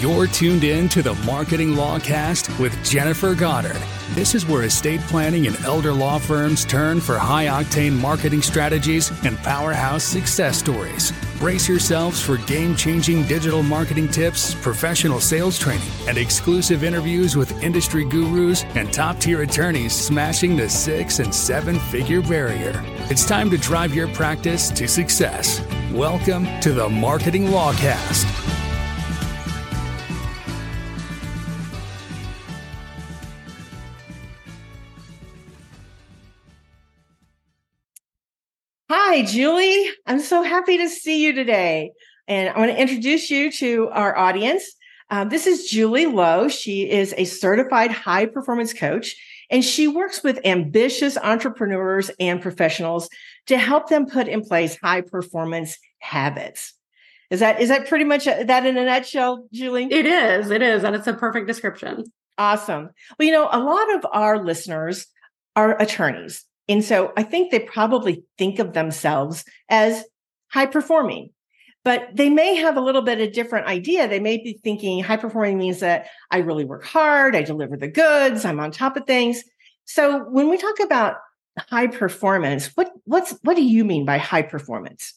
You're tuned in to the Marketing Lawcast with Jennifer Goddard. This is where estate planning and elder law firms turn for high octane marketing strategies and powerhouse success stories. Brace yourselves for game changing digital marketing tips, professional sales training, and exclusive interviews with industry gurus and top tier attorneys smashing the six and seven figure barrier. It's time to drive your practice to success. Welcome to the Marketing Lawcast. Hi, Julie. I'm so happy to see you today. And I want to introduce you to our audience. Um, this is Julie Lowe. She is a certified high performance coach, and she works with ambitious entrepreneurs and professionals to help them put in place high performance habits. Is that is that pretty much a, that in a nutshell, Julie? It is. It is, and it's a perfect description. Awesome. Well, you know, a lot of our listeners are attorneys and so I think they probably think of themselves as high performing, but they may have a little bit of different idea. They may be thinking high performing means that I really work hard, I deliver the goods, I'm on top of things. So when we talk about high performance, what what's what do you mean by high performance?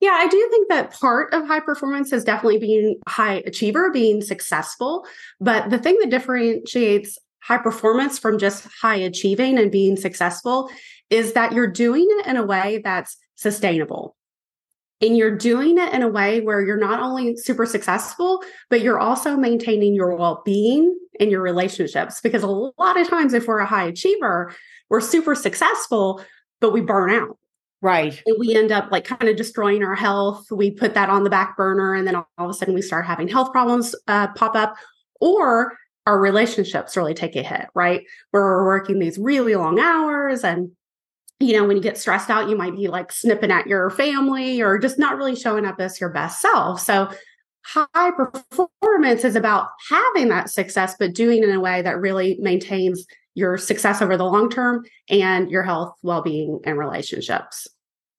Yeah, I do think that part of high performance is definitely being high achiever, being successful. But the thing that differentiates high performance from just high achieving and being successful is that you're doing it in a way that's sustainable. And you're doing it in a way where you're not only super successful, but you're also maintaining your well being and your relationships. Because a lot of times, if we're a high achiever, we're super successful, but we burn out. Right. And we end up like kind of destroying our health. We put that on the back burner. And then all of a sudden we start having health problems uh, pop up. Or our relationships really take a hit, right? Where we're working these really long hours and you know, when you get stressed out, you might be like snipping at your family or just not really showing up as your best self. So, high performance is about having that success, but doing it in a way that really maintains your success over the long term and your health, well being, and relationships.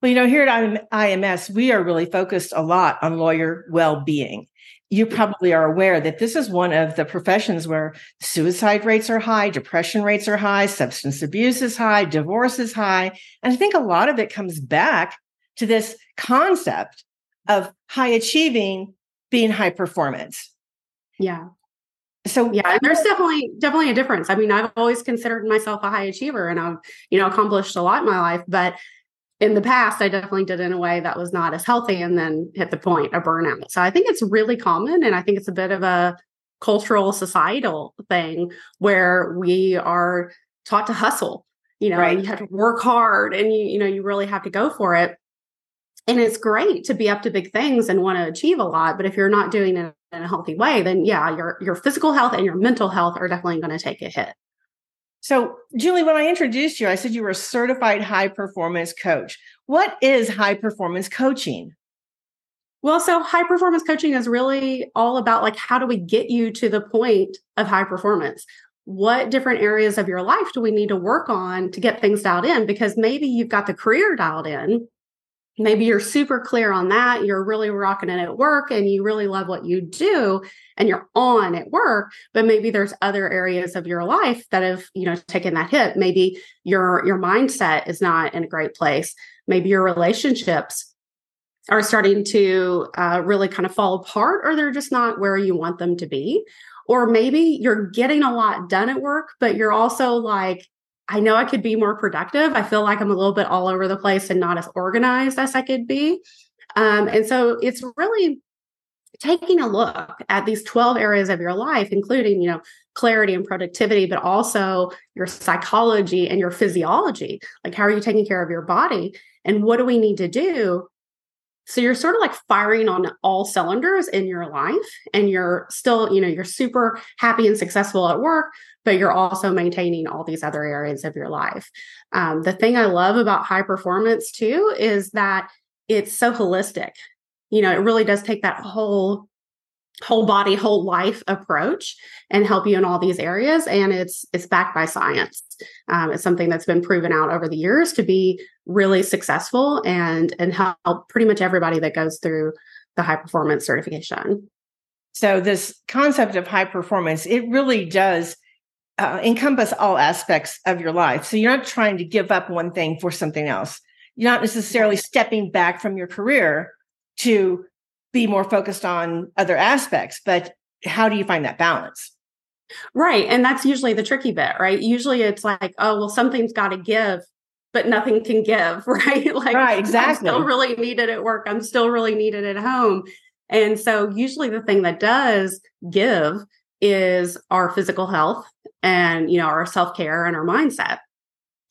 Well, you know, here at IMS, we are really focused a lot on lawyer well being you probably are aware that this is one of the professions where suicide rates are high, depression rates are high, substance abuse is high, divorce is high. And I think a lot of it comes back to this concept of high achieving being high performance. Yeah. So yeah, there's definitely definitely a difference. I mean, I've always considered myself a high achiever and I've, you know, accomplished a lot in my life, but in the past, I definitely did in a way that was not as healthy and then hit the point of burnout. So I think it's really common. And I think it's a bit of a cultural, societal thing where we are taught to hustle. You know, right. you have to work hard and you, you know, you really have to go for it. And it's great to be up to big things and want to achieve a lot. But if you're not doing it in a healthy way, then yeah, your your physical health and your mental health are definitely going to take a hit. So, Julie, when I introduced you, I said you were a certified high performance coach. What is high performance coaching? Well, so high performance coaching is really all about like how do we get you to the point of high performance? What different areas of your life do we need to work on to get things dialed in? Because maybe you've got the career dialed in, maybe you're super clear on that you're really rocking it at work and you really love what you do and you're on at work but maybe there's other areas of your life that have you know taken that hit. Maybe your your mindset is not in a great place. Maybe your relationships are starting to uh, really kind of fall apart or they're just not where you want them to be. Or maybe you're getting a lot done at work but you're also like I know I could be more productive. I feel like I'm a little bit all over the place and not as organized as I could be. Um, and so it's really taking a look at these 12 areas of your life, including, you know, clarity and productivity, but also your psychology and your physiology. Like, how are you taking care of your body? And what do we need to do so you're sort of like firing on all cylinders in your life and you're still, you know, you're super happy and successful at work, but you're also maintaining all these other areas of your life. Um, the thing I love about high performance too is that it's so holistic. You know, it really does take that whole whole body whole life approach and help you in all these areas and it's it's backed by science um, it's something that's been proven out over the years to be really successful and and help pretty much everybody that goes through the high performance certification So this concept of high performance, it really does uh, encompass all aspects of your life. So you're not trying to give up one thing for something else. You're not necessarily stepping back from your career to be more focused on other aspects, but how do you find that balance? Right. And that's usually the tricky bit, right? Usually it's like, oh, well, something's got to give, but nothing can give, right? like, right, exactly. I'm still really needed at work. I'm still really needed at home. And so, usually, the thing that does give is our physical health and, you know, our self care and our mindset.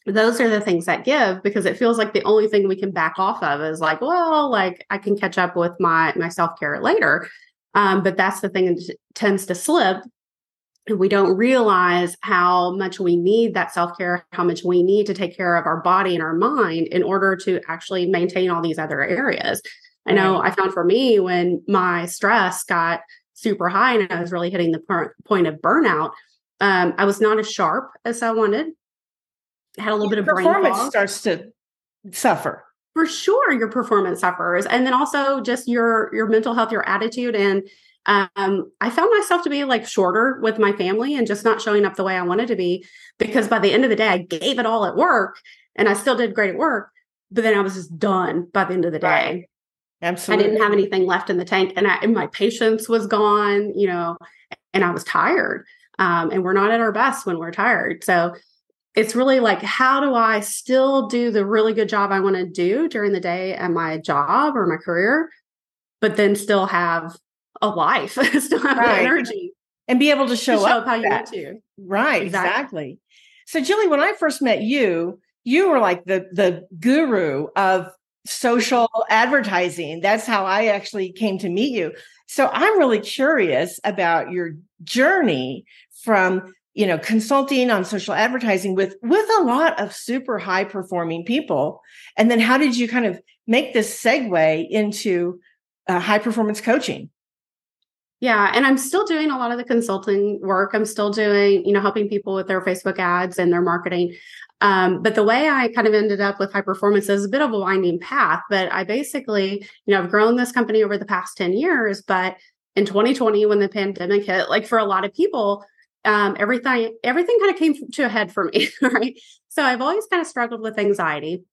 Those are the things that give because it feels like the only thing we can back off of is like, well, like I can catch up with my my self care later. Um, but that's the thing that tends to slip and we don't realize how much we need that self care, how much we need to take care of our body and our mind in order to actually maintain all these other areas. I know I found for me when my stress got super high and I was really hitting the point of burnout, um, I was not as sharp as I wanted. Had a little bit of performance starts to suffer. For sure, your performance suffers, and then also just your your mental health, your attitude, and um, I found myself to be like shorter with my family and just not showing up the way I wanted to be because by the end of the day, I gave it all at work and I still did great at work, but then I was just done by the end of the day. Right. Absolutely. I didn't have anything left in the tank and, I, and my patience was gone, you know, and I was tired. Um, and we're not at our best when we're tired. So it's really like, how do I still do the really good job I want to do during the day at my job or my career, but then still have a life, still have right. energy. And be able to show, to show up, up, how you need to. Right, exactly. exactly. So Julie, when I first met you, you were like the the guru of social advertising. That's how I actually came to meet you. So I'm really curious about your journey from you know consulting on social advertising with with a lot of super high performing people and then how did you kind of make this segue into uh, high performance coaching yeah, and I'm still doing a lot of the consulting work. I'm still doing, you know, helping people with their Facebook ads and their marketing. Um, but the way I kind of ended up with high performance is a bit of a winding path. But I basically, you know, I've grown this company over the past 10 years. But in 2020, when the pandemic hit, like for a lot of people, um, everything everything kind of came to a head for me, right? So I've always kind of struggled with anxiety.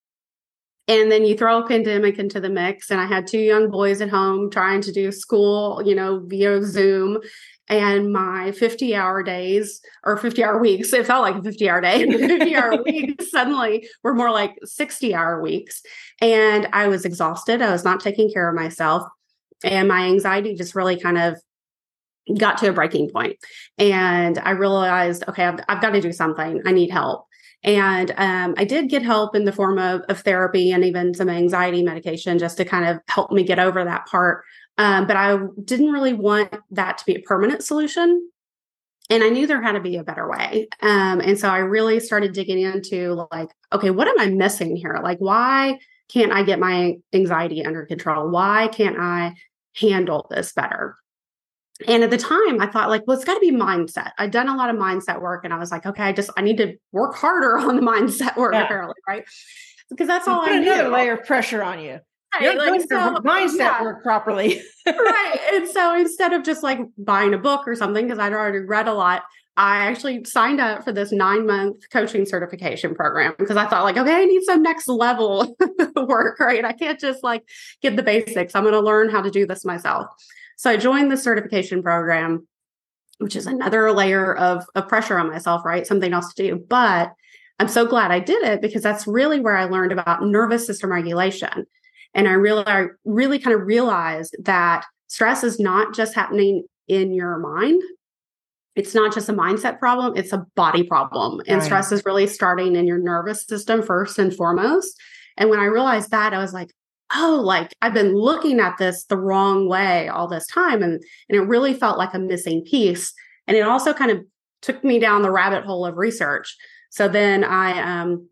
And then you throw a pandemic into the mix. And I had two young boys at home trying to do school, you know, via Zoom. And my 50 hour days or 50 hour weeks, it felt like a 50 hour day, 50 hour weeks suddenly were more like 60 hour weeks. And I was exhausted. I was not taking care of myself. And my anxiety just really kind of got to a breaking. And I realized, okay, I've, I've got to do something. I need help. And um, I did get help in the form of, of therapy and even some anxiety medication just to kind of help me get over that part. Um, but I didn't really want that to be a permanent solution. And I knew there had to be a better way. Um, and so I really started digging into like, okay, what am I missing here? Like, why can't I get my anxiety under control? Why can't I handle this better? And at the time i thought like well it's got to be mindset i'd done a lot of mindset work and i was like okay i just i need to work harder on the mindset work yeah. apparently right because that's all put i another layer of pressure on you You're like, so, mindset yeah. work properly right and so instead of just like buying a book or something because i'd already read a lot I actually signed up for this nine month coaching certification program because I thought, like, okay, I need some next level work, right? I can't just like get the basics. I'm going to learn how to do this myself. So I joined the certification program, which is another layer of, of pressure on myself, right? Something else to do. But I'm so glad I did it because that's really where I learned about nervous system regulation. And I really, I really kind of realized that stress is not just happening in your mind. It's not just a mindset problem, it's a body problem. And right. stress is really starting in your nervous system first and foremost. And when I realized that, I was like, oh like i've been looking at this the wrong way all this time and and it really felt like a missing piece and it also kind of took me down the rabbit hole of research. So then i um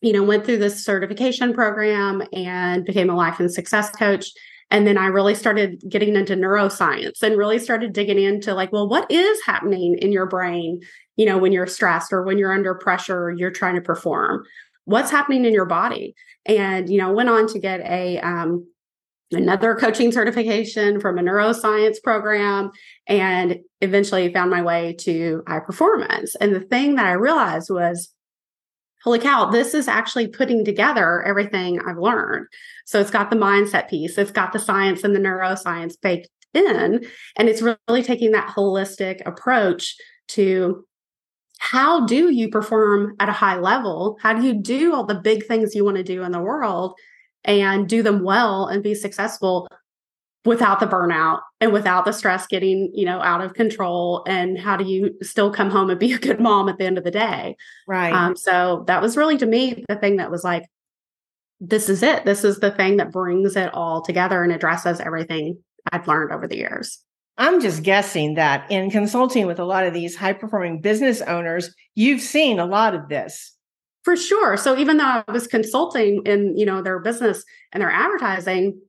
you know went through this certification program and became a life and success coach and then i really started getting into neuroscience and really started digging into like well what is happening in your brain you know when you're stressed or when you're under pressure or you're trying to perform what's happening in your body and you know went on to get a um, another coaching certification from a neuroscience program and eventually found my way to high performance. And the thing that I realized was, holy cow, this is actually putting together everything I've learned. So it's got the mindset piece, it's got the science and the neuroscience baked in, and it's really taking that holistic approach to how do you perform at a high level? How do you do all the big things you want to do in the world and do them well and be successful without the burnout and without the stress getting, you know, out of control? And how do you still come home and be a good mom at the end of the day? Right. Um, so that was really to me the thing that was like, this is it. This is the thing that brings it all together and addresses everything I've learned over the years. I'm just guessing that in consulting with a lot of these high performing business owners, you've seen a lot of this. For sure. So even though I was consulting in, you know, their business and their advertising,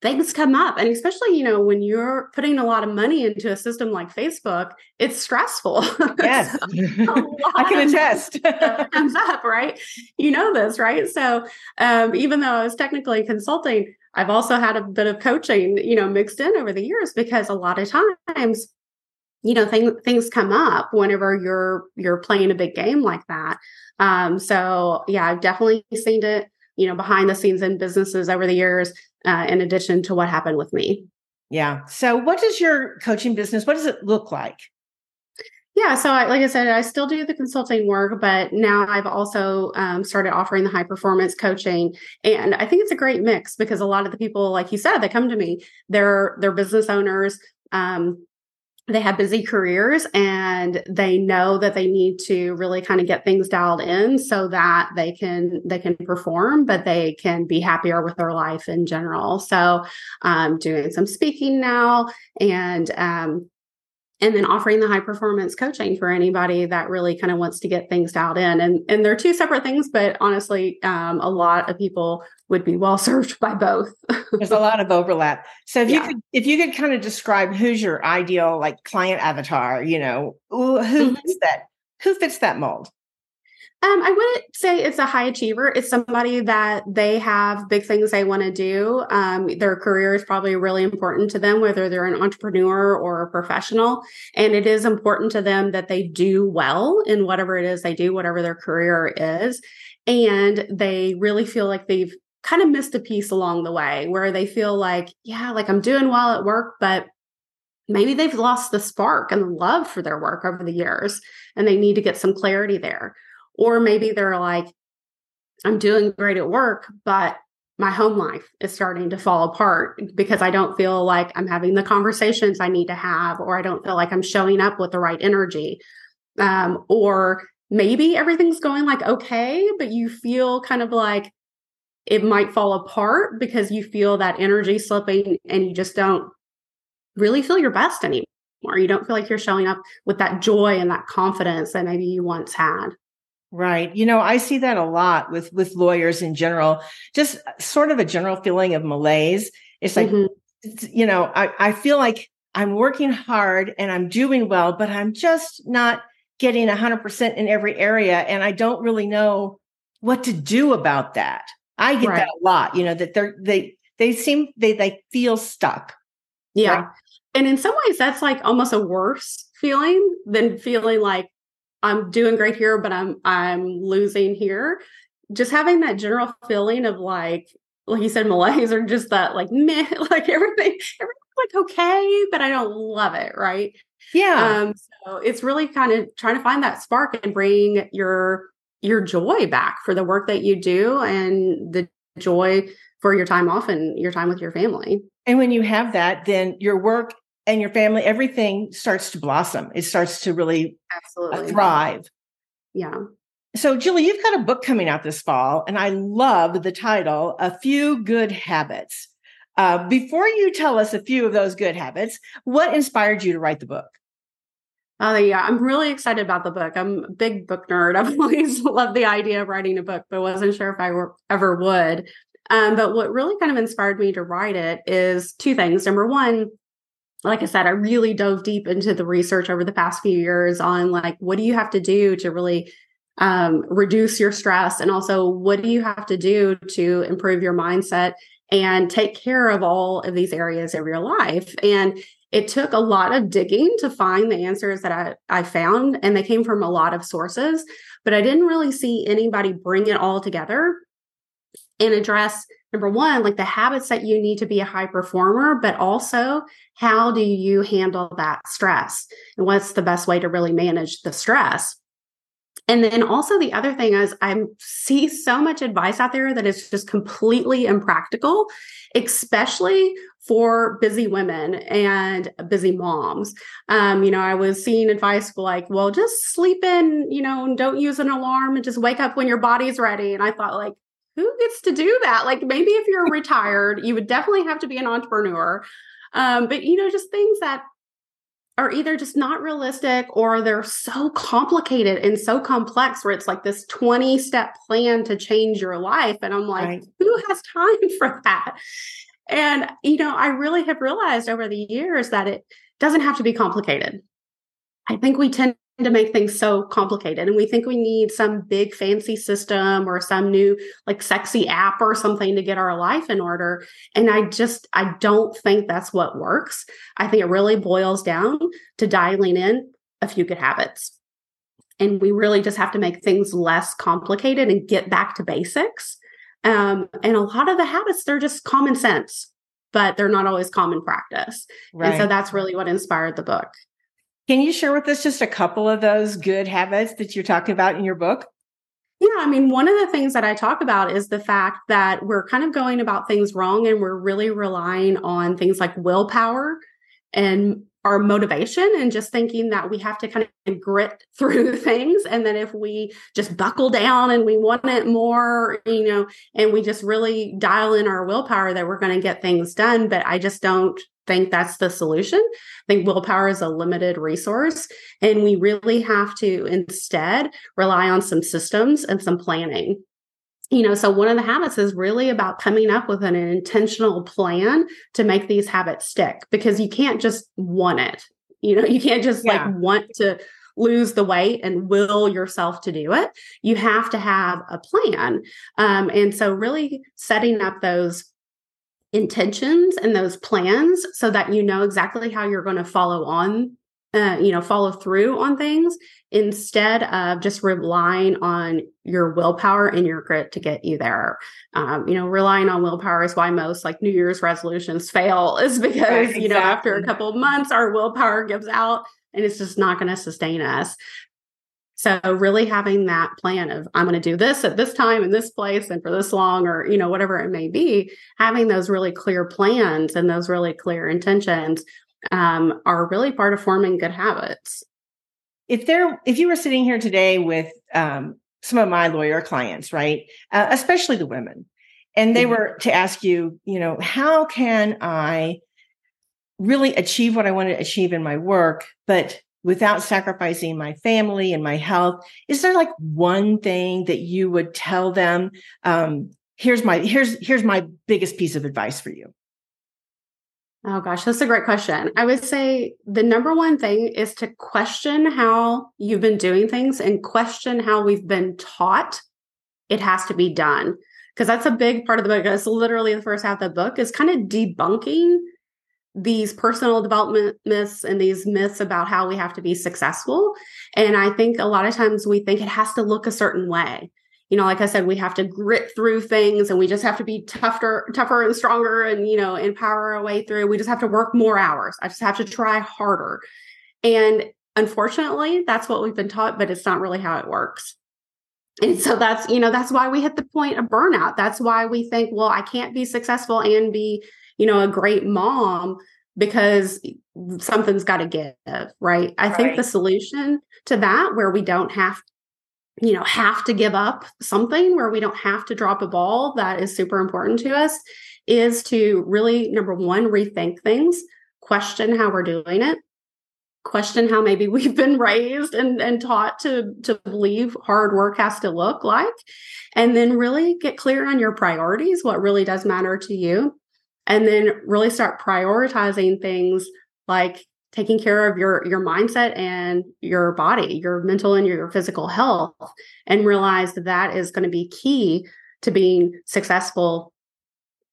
things come up. And especially, you know, when you're putting a lot of money into a system like Facebook, it's stressful. Yes. I can attest. comes up, right? You know this, right? So um, even though I was technically consulting, I've also had a bit of coaching, you know, mixed in over the years because a lot of times, you know, things things come up whenever you're you're playing a big game like that. Um, so yeah, I've definitely seen it, you know, behind the scenes in businesses over the years, uh, in addition to what happened with me. Yeah. So what does your coaching business, what does it look like? Yeah, so I, like I said, I still do the consulting work, but now I've also um, started offering the high performance coaching, and I think it's a great mix because a lot of the people, like you said, that come to me, they're they're business owners. Um, they have busy careers and they know that they need to really kind of get things dialed in so that they can they can perform but they can be happier with their life in general so i'm um, doing some speaking now and um, and then offering the high performance coaching for anybody that really kind of wants to get things dialed in and and they're two separate things but honestly um, a lot of people would be well served by both there's a lot of overlap so if yeah. you could if you could kind of describe who's your ideal like client avatar you know who, mm-hmm. fits that who fits that mold um, I wouldn't say it's a high achiever. It's somebody that they have big things they want to do. Um, their career is probably really important to them, whether they're an entrepreneur or a professional. And it is important to them that they do well in whatever it is they do, whatever their career is. And they really feel like they've kind of missed a piece along the way where they feel like, yeah, like I'm doing well at work, but maybe they've lost the spark and the love for their work over the years and they need to get some clarity there or maybe they're like, I'm doing great at work, but my home life is starting to fall apart because I don't feel like I'm having the conversations I need to have, or I don't feel like I'm showing up with the right energy. Um, or maybe everything's going like okay, but you feel kind of like it might fall apart because you feel that energy slipping and you just don't really feel your best anymore. You don't feel like you're showing up with that joy and that confidence that maybe you once had. Right. You know, I see that a lot with with lawyers in general. Just sort of a general feeling of malaise. It's like, mm-hmm. it's, you know, I, I feel like I'm working hard and I'm doing well, but I'm just not getting 100% in every area and I don't really know what to do about that. I get right. that a lot, you know, that they're they they seem they they feel stuck. Yeah. Right? And in some ways that's like almost a worse feeling than feeling like I'm doing great here, but I'm I'm losing here. Just having that general feeling of like, like you said, malaise or just that like meh, like everything, everything's like okay, but I don't love it, right? Yeah. Um, so it's really kind of trying to find that spark and bring your your joy back for the work that you do and the joy for your time off and your time with your family. And when you have that, then your work and your family, everything starts to blossom. It starts to really Absolutely. thrive. Yeah. So, Julie, you've got a book coming out this fall, and I love the title, A Few Good Habits. Uh, before you tell us a few of those good habits, what inspired you to write the book? Oh, yeah, I'm really excited about the book. I'm a big book nerd. I've always loved the idea of writing a book, but wasn't sure if I were, ever would. Um, but what really kind of inspired me to write it is two things. Number one, like I said, I really dove deep into the research over the past few years on like what do you have to do to really um, reduce your stress, and also what do you have to do to improve your mindset and take care of all of these areas of your life. And it took a lot of digging to find the answers that I, I found, and they came from a lot of sources, but I didn't really see anybody bring it all together and address number one, like the habits that you need to be a high performer, but also how do you handle that stress and what's the best way to really manage the stress. And then also the other thing is I see so much advice out there that is just completely impractical, especially for busy women and busy moms. Um, you know, I was seeing advice like, well, just sleep in, you know, and don't use an alarm and just wake up when your body's ready. And I thought like, who gets to do that? Like maybe if you're retired, you would definitely have to be an entrepreneur. Um, but you know, just things that are either just not realistic or they're so complicated and so complex where it's like this 20 step plan to change your life. And I'm like, right. who has time for that? And, you know, I really have realized over the years that it doesn't have to be complicated. I think we tend to make things so complicated. And we think we need some big fancy system or some new like sexy app or something to get our life in order. And i just i don't think that's what works. I think it really boils down to dialing in a few good habits. And we really just have to make things less complicated and get back to basics. Um, and a lot of the habits they're just common sense but they're not always common practice. Right. and so that's really what inspired the book can you share with us just a couple of those good habits that you're talking about in your book? Yeah, I mean, one of the things that I talk about is the fact that we're kind of going about things wrong and we're really relying on things like willpower and our motivation and just thinking that we have to kind of grit through things and that if we just buckle down and we want it more you know and we just really dial in our willpower that we're going to get things done but i just don't think that's the solution. I think willpower is a limited resource, and we really have to instead rely on some systems and some planning. You know, so one of the habits is really about coming up with an intentional plan to make these habits stick because you can't just want it. You know, you can't just yeah. like want to lose the weight and will yourself to do it. You have to have a plan. Um, and so, really setting up those intentions and those plans so that you know exactly how you're going to follow on uh, you know follow through on things instead of just relying on your willpower and your grit to get you there um, you know relying on willpower is why most like new year's resolutions fail is because right, exactly. you know after a couple of months our willpower gives out and it's just not going to sustain us so really having that plan of I'm going to do this at this time in this place and for this long or you know whatever it may be, having those really clear plans and those really clear intentions um, are really part of forming good habits. If there, if you were sitting here today with um, some of my lawyer clients, right, uh, especially the women, and they mm-hmm. were to ask you, you know, how can I really achieve what I want to achieve in my work, but without sacrificing my family and my health is there like one thing that you would tell them um, here's my here's here's my biggest piece of advice for you oh gosh that's a great question. I would say the number one thing is to question how you've been doing things and question how we've been taught it has to be done. Because that's a big part of the book. It's literally the first half of the book is kind of debunking these personal development myths and these myths about how we have to be successful. And I think a lot of times we think it has to look a certain way. You know, like I said, we have to grit through things and we just have to be tougher, tougher and stronger and, you know, empower our way through. We just have to work more hours. I just have to try harder. And unfortunately, that's what we've been taught, but it's not really how it works. And so that's, you know, that's why we hit the point of burnout. That's why we think, well, I can't be successful and be you know, a great mom because something's got to give, right? I right. think the solution to that, where we don't have, you know, have to give up something, where we don't have to drop a ball that is super important to us, is to really, number one, rethink things, question how we're doing it, question how maybe we've been raised and, and taught to to believe hard work has to look like and then really get clear on your priorities what really does matter to you and then really start prioritizing things like taking care of your your mindset and your body your mental and your physical health and realize that that is going to be key to being successful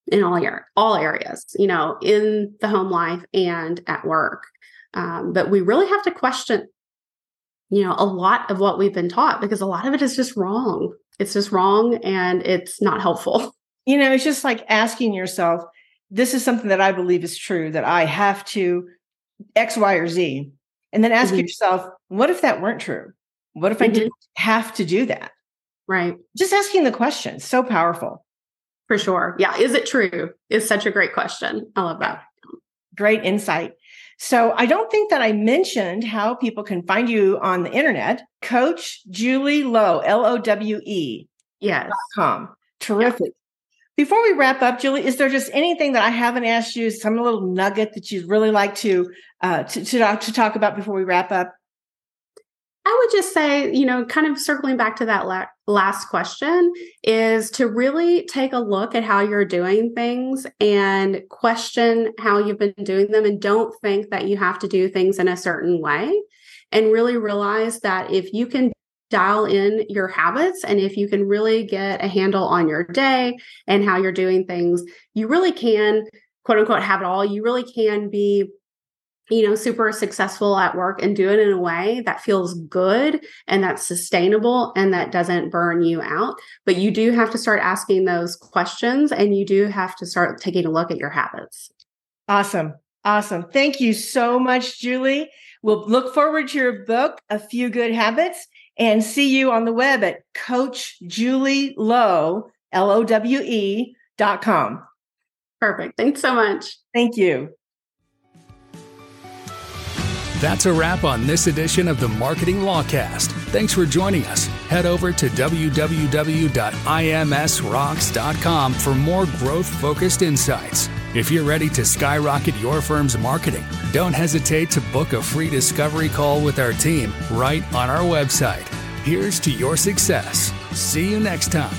in all your all areas, you know, in the home life and at work. Um, but we really have to question, you know, a lot of what we've been taught because a lot of it is just wrong. It's just wrong and it's not helpful. You know, it's just like asking yourself, this is something that I believe is true that I have to X, Y, or Z. And then ask mm-hmm. yourself, what if that weren't true? What if mm-hmm. I didn't have to do that? Right. Just asking the question, so powerful. For sure. Yeah. Is it true? Is such a great question. I love that. Great insight. So I don't think that I mentioned how people can find you on the internet. Coach Julie Lowe, L O W E. Yes. Com. Terrific. Yeah. Before we wrap up, Julie, is there just anything that I haven't asked you, some little nugget that you'd really like to uh, to, to, to talk about before we wrap up? I would just say, you know, kind of circling back to that la- last question, is to really take a look at how you're doing things and question how you've been doing them and don't think that you have to do things in a certain way. And really realize that if you can dial in your habits and if you can really get a handle on your day and how you're doing things, you really can, quote unquote, have it all. You really can be you know, super successful at work and do it in a way that feels good and that's sustainable and that doesn't burn you out. But you do have to start asking those questions and you do have to start taking a look at your habits. Awesome. Awesome. Thank you so much, Julie. We'll look forward to your book, A Few Good Habits, and see you on the web at Coach Julie Lowe, L O W dot com. Perfect. Thanks so much. Thank you. That's a wrap on this edition of the Marketing Lawcast. Thanks for joining us. Head over to www.imsrocks.com for more growth focused insights. If you're ready to skyrocket your firm's marketing, don't hesitate to book a free discovery call with our team right on our website. Here's to your success. See you next time.